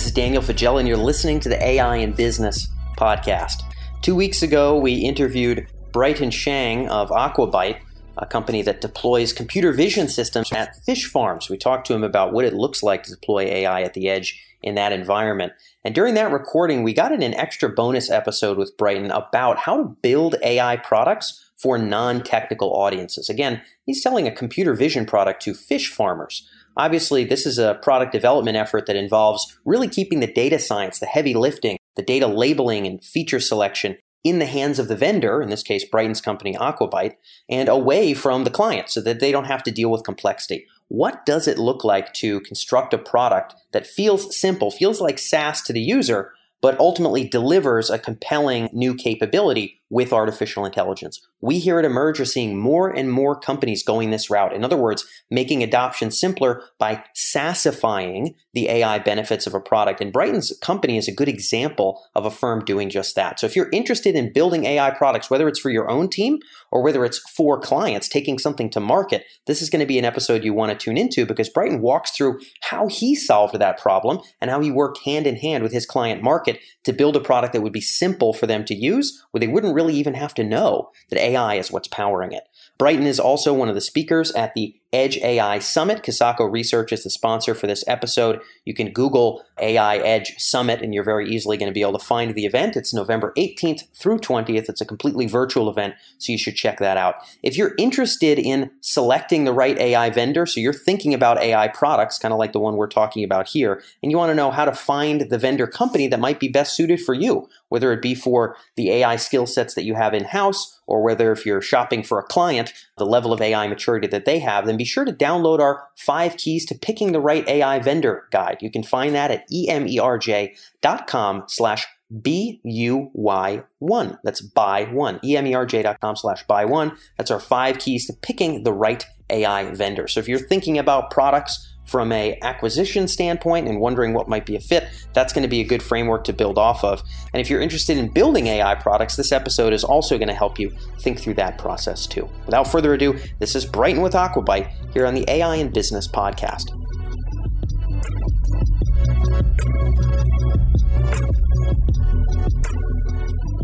This is Daniel Faggella, and you're listening to the AI in Business podcast. Two weeks ago, we interviewed Bryton Shang of Aquabyte, a company that deploys computer vision systems at fish farms. We talked to him about what it looks like to deploy AI at the edge in that environment. And during that recording, we got in an extra bonus episode with Bryton about how to build AI products for non technical audiences. Again, he's selling a computer vision product to fish farmers. Obviously, this is a product development effort that involves really keeping the data science, the heavy lifting, the data labeling and feature selection in the hands of the vendor, in this case, Bryton's company, Aquabyte, and away from the client so that they don't have to deal with complexity. What does it look like to construct a product that feels simple, feels like SaaS to the user, but ultimately delivers a compelling new capability with artificial intelligence. We here at Emerj are seeing more and more companies going this route. In other words, making adoption simpler by SaaSifying the AI benefits of a product. And Bryton's company is a good example of a firm doing just that. So if you're interested in building AI products, whether it's for your own team or whether it's for clients taking something to market, this is going to be an episode you want to tune into because Bryton walks through how he solved that problem and how he worked hand in hand with his client market to build a product that would be simple for them to use where they wouldn't really even have to know that AI is what's powering it. Bryton is also one of the speakers at the Edge AI Summit. Kisaco Research is the sponsor for this episode. You can Google AI Edge Summit and you're very easily going to be able to find the event. It's November 18th through 20th. It's a completely virtual event, so you should check that out. If you're interested in selecting the right AI vendor, so you're thinking about AI products, kind of like the one we're talking about here, and you want to know how to find the vendor company that might be best suited for you, whether it be for the AI skill sets that you have in house or whether if you're shopping for a client, the level of AI maturity that they have, then be sure to download our five keys to picking the right AI vendor guide. You can find that at emerj.com slash B-U-Y-1. That's buy one. emerj.com slash buy one. That's our five keys to picking the right AI vendor. So if you're thinking about products from a acquisition standpoint and wondering what might be a fit, that's going to be a good framework to build off of. And if you're interested in building AI products, this episode is also going to help you think through that process too. Without further ado, this is Bryton with Aquabyte here on the AI and Business podcast.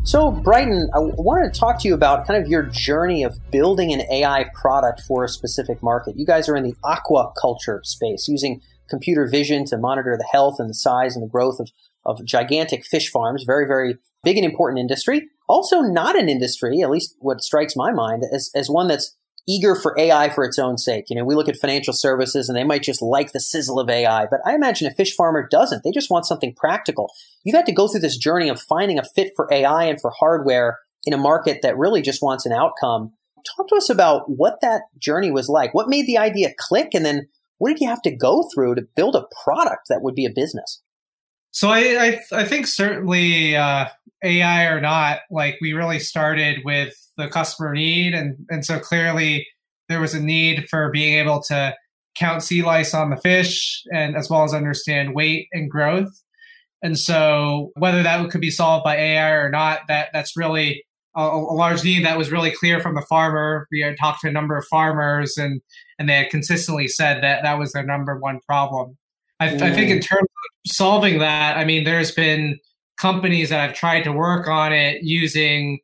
So, Bryton, I wanted to talk to you about kind of your journey of building an AI product for a specific market. You guys are in the aquaculture space, using computer vision to monitor the health and the size and the growth of, of gigantic fish farms. Very, very big and important industry. Also, not an industry, at least what strikes my mind, as, as one that's eager for AI for its own sake. You know, we look at financial services and they might just like the sizzle of AI, but I imagine a fish farmer doesn't. They just want something practical. You've had to go through this journey of finding a fit for AI and for hardware in a market that really just wants an outcome. Talk to us about what that journey was like. What made the idea click? And then what did you have to go through to build a product that would be a business? So I, I, I think certainly uh, AI or not, like we really started with the customer need, and and so clearly there was a need for being able to count sea lice on the fish, and as well as understand weight and growth. And so whether that could be solved by AI or not, that that's really a, a large need that was really clear from the farmer. We had talked to a number of farmers, and and they had consistently said that that was their number one problem. I, I think in terms solving that, I mean, there's been companies that have tried to work on it using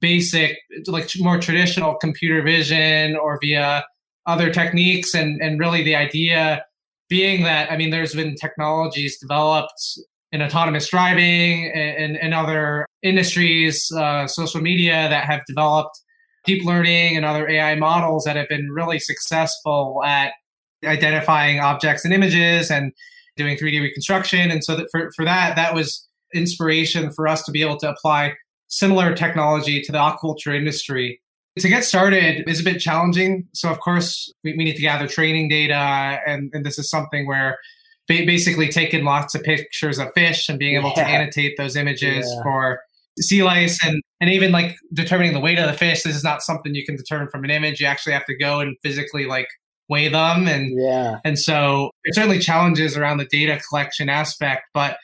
basic, like more traditional computer vision or via other techniques. And, and really the idea being that, I mean, there's been technologies developed in autonomous driving and, and other industries, uh, social media that have developed deep learning and other AI models that have been really successful at identifying objects and images and doing 3D reconstruction. And so that for, for that, that was inspiration for us to be able to apply similar technology to the aquaculture industry. To get started is a bit challenging. So, of course, we, we need to gather training data. And, and this is something where basically taking lots of pictures of fish and being able yeah. to annotate those images yeah. for sea lice and, and even like determining the weight of the fish. This is not something you can determine from an image. You actually have to go and physically like weigh them. And yeah. And so there's certainly challenges around the data collection aspect, but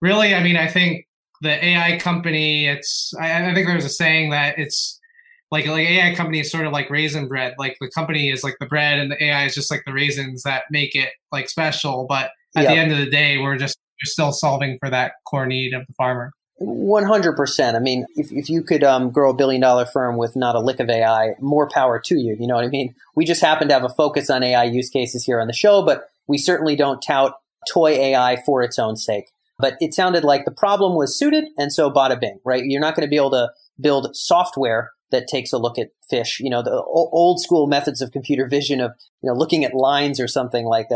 really, I mean, I think the AI company, it's, I, I think there's a saying that it's like, like AI company is sort of like raisin bread. Like the company is like the bread and the AI is just like the raisins that make it like special. But at the end of the day, we're just they're still solving for that core need of the farmer. 100%. I mean, if, if you could um, grow a billion dollar firm with not a lick of AI, more power to you. You know what I mean? We just happen to have a focus on AI use cases here on the show, but we certainly don't tout toy AI for its own sake. But it sounded like the problem was suited, and so bada bing, right? You're not going to be able to build software that takes a look at fish. You know, the old school methods of computer vision of you know looking at lines or something like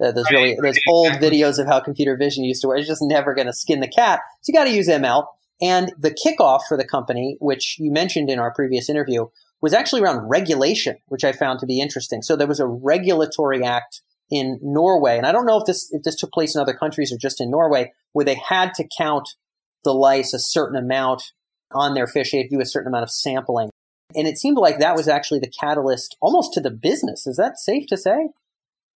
uh, those really those old videos of how computer vision used to work. It's just never going to skin the cat. So you got to use ML. And the kickoff for the company, which you mentioned in our previous interview, was actually around regulation, which I found to be interesting. So there was a regulatory act in Norway, and I don't know if this if this took place in other countries or just in Norway, where they had to count the lice a certain amount on their fish. They had to do a certain amount of sampling. And it seemed like that was actually the catalyst almost to the business. Is that safe to say?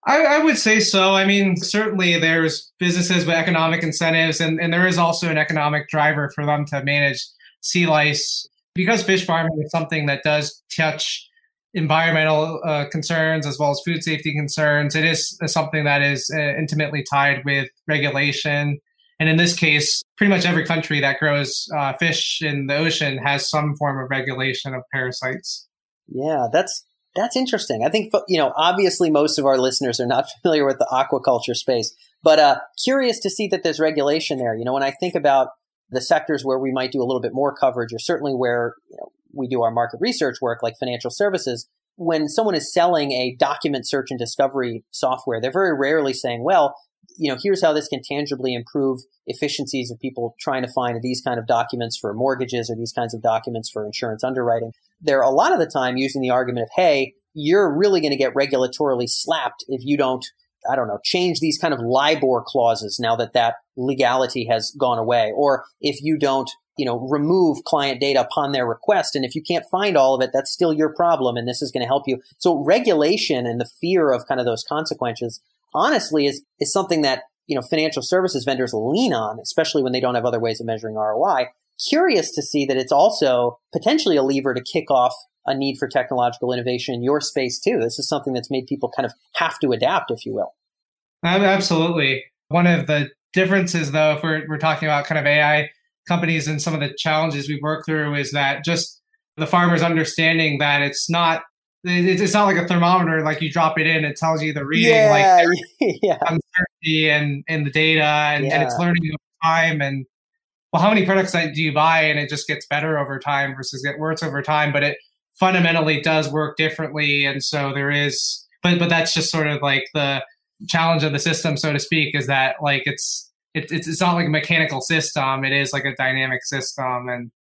I, I, would say so. I mean, certainly there's businesses with economic incentives, and, and there is also an economic driver for them to manage sea lice. Because fish farming is something that does touch environmental uh, concerns as well as food safety concerns, it is something that is uh, intimately tied with regulation. And in this case, pretty much every country that grows uh, fish in the ocean has some form of regulation of parasites. Yeah, that's that's interesting. I think you know, obviously, most of our listeners are not familiar with the aquaculture space, but uh, curious to see that there's regulation there. You know, when I think about the sectors where we might do a little bit more coverage, or certainly where you know, we do our market research work, like financial services, when someone is selling a document search and discovery software, they're very rarely saying, "Well, you know, here's how this can tangibly improve efficiencies of people trying to find these kind of documents for mortgages or these kinds of documents for insurance underwriting. They're a lot of the time using the argument of, hey, you're really going to get regulatorily slapped if you don't, I don't know, change these kind of LIBOR clauses now that that legality has gone away. Or if you don't, you know, remove client data upon their request. And if you can't find all of it, that's still your problem. And this is going to help you. So regulation and the fear of kind of those consequences honestly is, is something that, you know, financial services vendors lean on, especially when they don't have other ways of measuring ROI. Curious to see that it's also potentially a lever to kick off a need for technological innovation in your space too. This is something that's made people kind of have to adapt, if you will. Absolutely. One of the differences, though, if we're, we're talking about kind of AI companies and some of the challenges we've worked through, is that just the farmers understanding that it's not it's not like a thermometer like you drop it in it tells you the reading yeah, like yeah. uncertainty and and the data and, yeah. and it's learning over time and well how many products do you buy and it just gets better over time versus get worse over time but it fundamentally does work differently and so there is but but that's just sort of like the challenge of the system so to speak is that like it's it, it's it's not like a mechanical system it is like a dynamic system and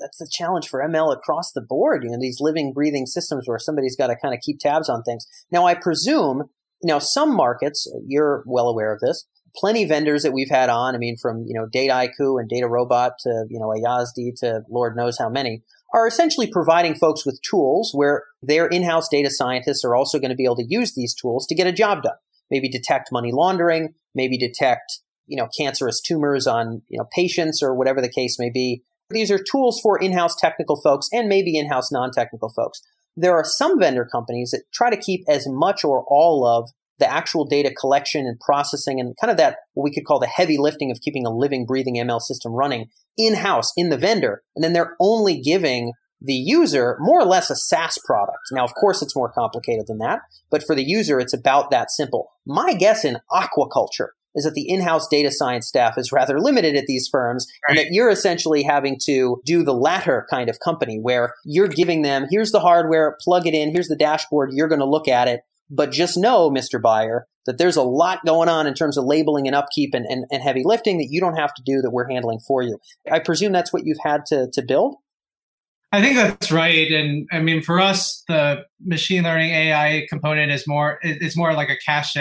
that's the challenge for ML across the board. You know, these living, breathing systems where somebody's got to kind of keep tabs on things. Now, I presume, now some markets, you're well aware of this, plenty vendors that we've had on. I mean, from, you know, Dataiku and DataRobot to, you know, Ayasdi to Lord knows how many are essentially providing folks with tools where their in-house data scientists are also going to be able to use these tools to get a job done. Maybe detect money laundering, maybe detect, you know, cancerous tumors on, you know, patients or whatever the case may be. These are tools for in-house technical folks and maybe in-house non-technical folks. There are some vendor companies that try to keep as much or all of the actual data collection and processing and kind of that what we could call the heavy lifting of keeping a living, breathing ML system running in house in the vendor. And then they're only giving the user more or less a SaaS product. Now, of course, it's more complicated than that, but for the user, it's about that simple. My guess in aquaculture is that the in-house data science staff is rather limited at these firms right. and that you're essentially having to do the latter kind of company where you're giving them here's the hardware plug it in here's the dashboard you're going to look at it but just know, Mr. Buyer, that there's a lot going on in terms of labeling and upkeep and, and, and heavy lifting that you don't have to do that we're handling for you. I presume that's what you've had to, to build? I think that's right. And I mean, for us, the machine learning AI component is more, it's more like a cache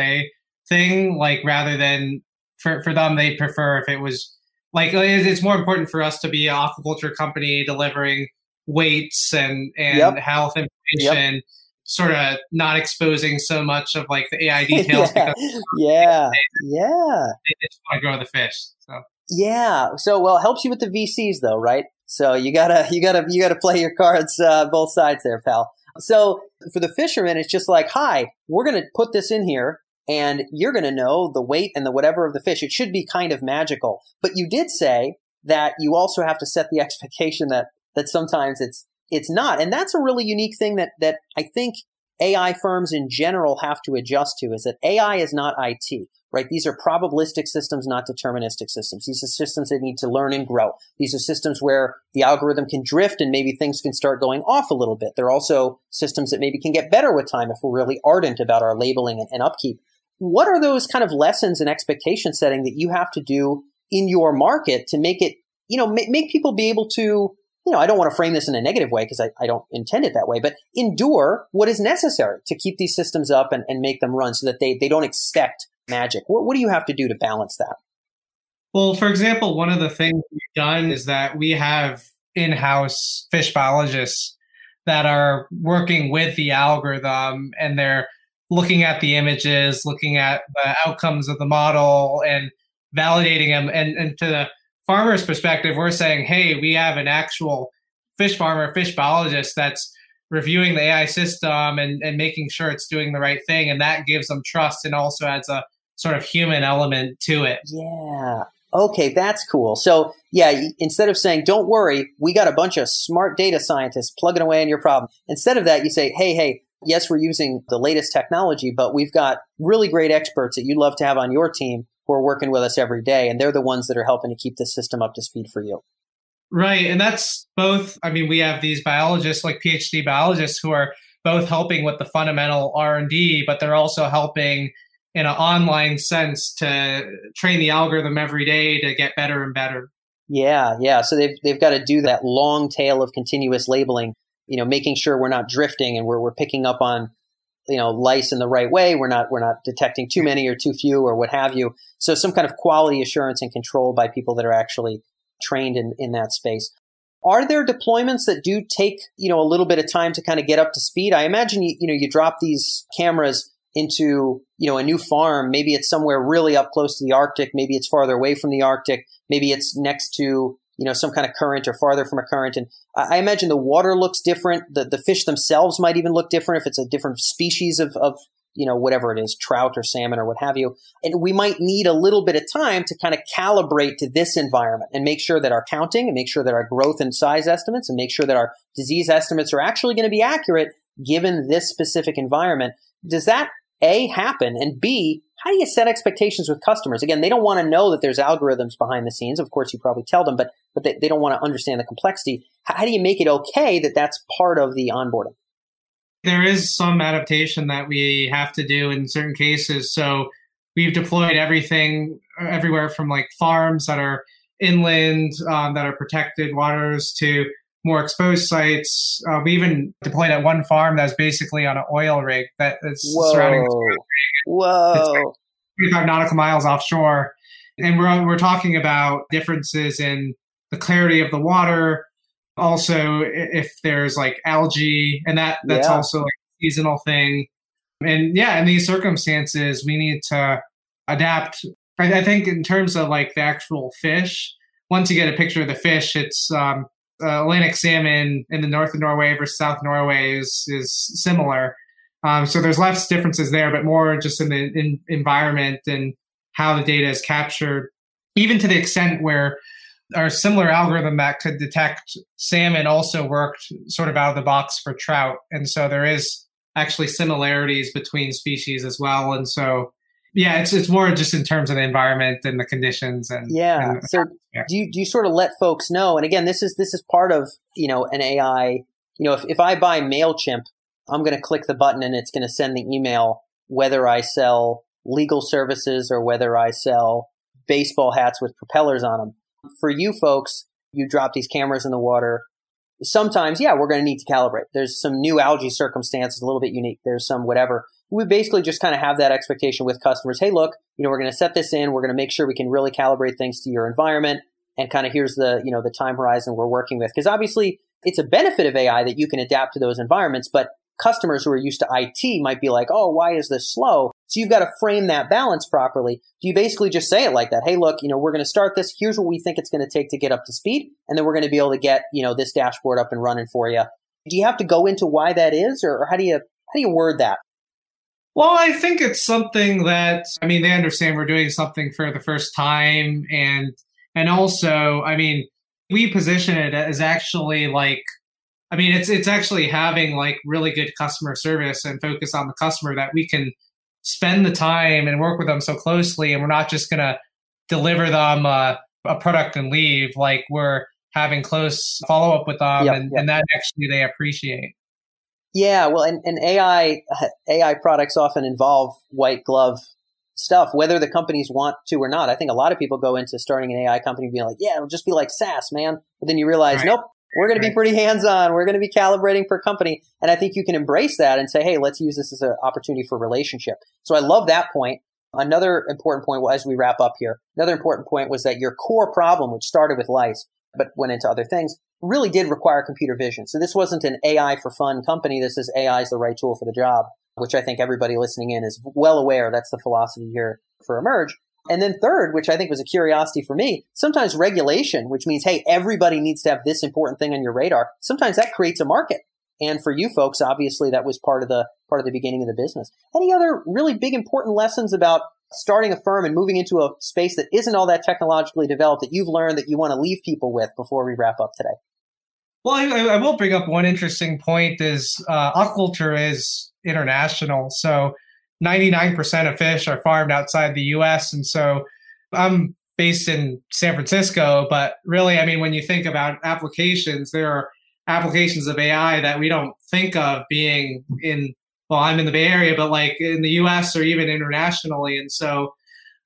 thing, like rather than for, for them, they prefer if it was like, it's more important for us to be an aquaculture company delivering weights and, and yep. health information. Yep sort of not exposing so much of like the AI details yeah. because yeah, they, yeah, they just want to grow the fish. So yeah, so well, it helps you with the VCs though, right? So you gotta you gotta you gotta play your cards uh, both sides there, pal. So for the fishermen, it's just like, hi, we're gonna put this in here. And you're going to know the weight and the whatever of the fish. It should be kind of magical. But you did say that you also have to set the expectation that that sometimes it's it's not. And that's a really unique thing that that I think AI firms in general have to adjust to is that AI is not IT, right? These are probabilistic systems, not deterministic systems. These are systems that need to learn and grow. These are systems where the algorithm can drift and maybe things can start going off a little bit. They're also systems that maybe can get better with time if we're really ardent about our labeling and, and upkeep. What are those kind of lessons and expectation setting that you have to do in your market to make it, you know, make, make people be able to you know, I don't want to frame this in a negative way because I, I don't intend it that way, but endure what is necessary to keep these systems up and, and make them run so that they, they don't expect magic. What, what do you have to do to balance that? Well, for example, one of the things we've done is that we have in house fish biologists that are working with the algorithm and they're looking at the images, looking at the outcomes of the model and validating them. And, and to the farmer's perspective, we're saying, hey, we have an actual fish farmer, fish biologist that's reviewing the AI system and, and making sure it's doing the right thing. And that gives them trust and also adds a sort of human element to it. Yeah. Okay, that's cool. So, yeah, instead of saying, don't worry, we got a bunch of smart data scientists plugging away on your problem, instead of that, you say, hey, hey, yes, we're using the latest technology, but we've got really great experts that you'd love to have on your team who are working with us every day, and they're the ones that are helping to keep the system up to speed for you. Right, and that's both. I mean, we have these biologists, like PhD biologists, who are both helping with the fundamental R and D, but they're also helping in an online sense to train the algorithm every day to get better and better. Yeah, yeah. So they've they've got to do that long tail of continuous labeling. You know, making sure we're not drifting and we're we're picking up on you know lice in the right way. We're not we're not detecting too many or too few or what have you. So some kind of quality assurance and control by people that are actually trained in, in that space. Are there deployments that do take you know a little bit of time to kind of get up to speed? I imagine you, you know you drop these cameras into you know a new farm. Maybe it's somewhere really up close to the arctic. Maybe it's farther away from the arctic. Maybe it's next to you know, some kind of current or farther from a current. And I imagine the water looks different. The, the fish themselves might even look different if it's a different species of, of, you know, whatever it is, trout or salmon or what have you. And we might need a little bit of time to kind of calibrate to this environment and make sure that our counting and make sure that our growth and size estimates and make sure that our disease estimates are actually going to be accurate given this specific environment. Does that A happen? And B, how do you set expectations with customers? Again, they don't want to know that there's algorithms behind the scenes. Of course, you probably tell them, but but they, they don't want to understand the complexity. How, how do you make it okay that that's part of the onboarding? There is some adaptation that we have to do in certain cases. So we've deployed everything everywhere from like farms that are inland um, that are protected waters to more exposed sites. Uh, we even deployed at one farm that's basically on an oil rig that is Whoa. surrounding. Whoa! It's like nautical miles offshore, and we're we're talking about differences in the clarity of the water. Also, if there's like algae, and that that's yeah. also like a seasonal thing. And yeah, in these circumstances, we need to adapt. I, I think in terms of like the actual fish, once you get a picture of the fish, it's um, uh, Atlantic salmon in the north of Norway versus South Norway is is similar. Um, so there's less differences there, but more just in the in environment and how the data is captured, even to the extent where our similar algorithm that could detect salmon also worked sort of out of the box for trout. And so there is actually similarities between species as well. And so yeah, it's it's more just in terms of the environment and the conditions and yeah. And, so yeah. do you do you sort of let folks know? And again, this is this is part of you know an AI. You know, if if I buy Mailchimp, I'm going to click the button and it's going to send the email whether I sell legal services or whether I sell baseball hats with propellers on them. For you folks, you drop these cameras in the water. Sometimes, yeah, we're going to need to calibrate. There's some new algae circumstances, a little bit unique. There's some whatever we basically just kind of have that expectation with customers. Hey, look, you know, we're going to set this in. We're going to make sure we can really calibrate things to your environment and kind of here's the, you know, the time horizon we're working with. Because obviously it's a benefit of AI that you can adapt to those environments, but customers who are used to IT might be like, oh, why is this slow? So you've got to frame that balance properly. Do you basically just say it like that? Hey, look, you know, we're going to start this. Here's what we think it's going to take to get up to speed. And then we're going to be able to get, you know, this dashboard up and running for you. Do you have to go into why that is or, or how do you, how do you word that? Well, I think it's something that I mean they understand we're doing something for the first time and and also, I mean, we position it as actually like I mean, it's it's actually having like really good customer service and focus on the customer that we can spend the time and work with them so closely, and we're not just gonna deliver them a, a product and leave. Like we're having close follow up with them, yep, and, yep. and that actually they appreciate. Yeah, well, and, and AI AI products often involve white glove stuff, whether the companies want to or not. I think a lot of people go into starting an AI company being like, "Yeah, it'll just be like SaaS, man," but then you realize, right. nope, we're going to be pretty hands on. We're going to be calibrating for company. And I think you can embrace that and say, hey, let's use this as an opportunity for relationship. So I love that point. Another important point as we wrap up here, another important point was that your core problem, which started with lice, but went into other things, really did require computer vision. So this wasn't an AI for fun company. This is AI is the right tool for the job, which I think everybody listening in is well aware. That's the philosophy here for Emerj. And then third, which I think was a curiosity for me, sometimes regulation, which means, hey, everybody needs to have this important thing on your radar. Sometimes that creates a market. And for you folks, obviously that was part of the part of the beginning of the business. Any other really big important lessons about starting a firm and moving into a space that isn't all that technologically developed that you've learned that you want to leave people with before we wrap up today? Well, I, I will bring up one interesting point is uh, aquaculture is international. So 99% of fish are farmed outside the US. And so I'm based in San Francisco, but really, I mean, when you think about applications, there are applications of AI that we don't think of being in, well, I'm in the Bay Area, but like in the US or even internationally. And so,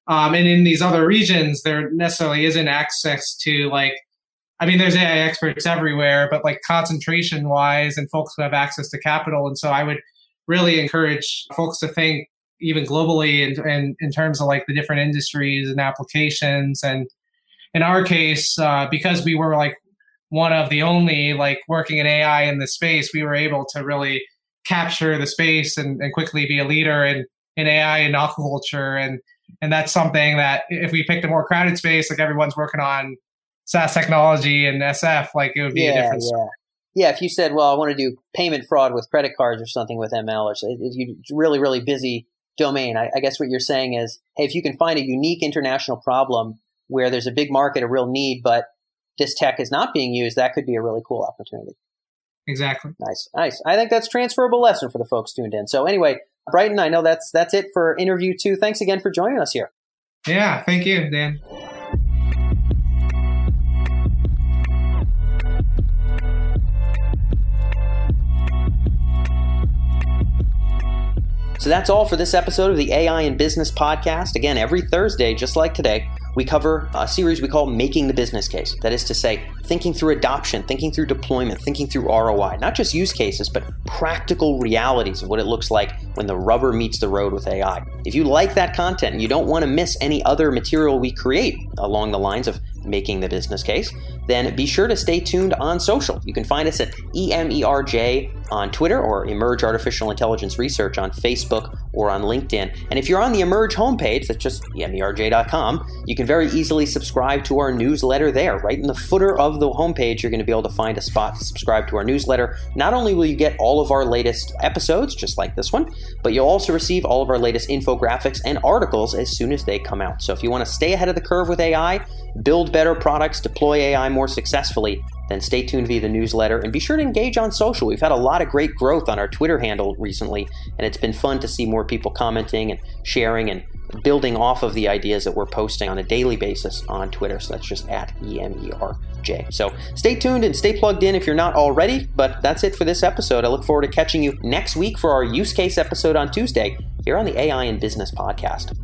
um, and in these other regions, there necessarily isn't access to like, I mean, there's AI experts everywhere, but like concentration wise, and folks who have access to capital. And so I would really encourage folks to think even globally in, in, in terms of like the different industries and applications. And in our case, uh, because we were like one of the only like working in AI in the space, we were able to really capture the space and, and quickly be a leader in, in AI and aquaculture. And, and that's something that if we picked a more crowded space, like everyone's working on SaaS technology and SF, like it would be yeah, a different yeah yeah, if you said, well, I want to do payment fraud with credit cards or something with ML, or so, you're really, really busy domain. I, I, guess what you're saying is, hey, if you can find a unique international problem where there's a big market, a real need, but this tech is not being used, that could be a really cool opportunity. Exactly. Nice, nice. I think that's transferable lesson for the folks tuned in. So anyway, Bryton, I know that's that's it for interview two. Thanks again for joining us here. Yeah, thank you, Dan. So that's all for this episode of the AI in Business podcast. Again, every Thursday, just like today, we cover a series we call Making the Business Case. That is to say, thinking through adoption, thinking through deployment, thinking through ROI, not just use cases, but practical realities of what it looks like when the rubber meets the road with AI. If you like that content and you don't want to miss any other material we create along the lines of making the business case, then be sure to stay tuned on social. You can find us at EMERJ on Twitter or Emerj Artificial Intelligence Research on Facebook or on LinkedIn. And if you're on the Emerj homepage, that's just emerj.com, you can very easily subscribe to our newsletter there. Right in the footer of the homepage, you're going to be able to find a spot to subscribe to our newsletter. Not only will you get all of our latest episodes, just like this one, but you'll also receive all of our latest infographics and articles as soon as they come out. So if you want to stay ahead of the curve with AI, build better products, deploy AI more successfully, then stay tuned via the newsletter and be sure to engage on social. We've had a lot of great growth on our Twitter handle recently, and it's been fun to see more people commenting and sharing and building off of the ideas that we're posting on a daily basis on Twitter. So that's just at EMERJ. So stay tuned and stay plugged in if you're not already. But that's it for this episode. I look forward to catching you next week for our use case episode on Tuesday here on the AI in Business podcast.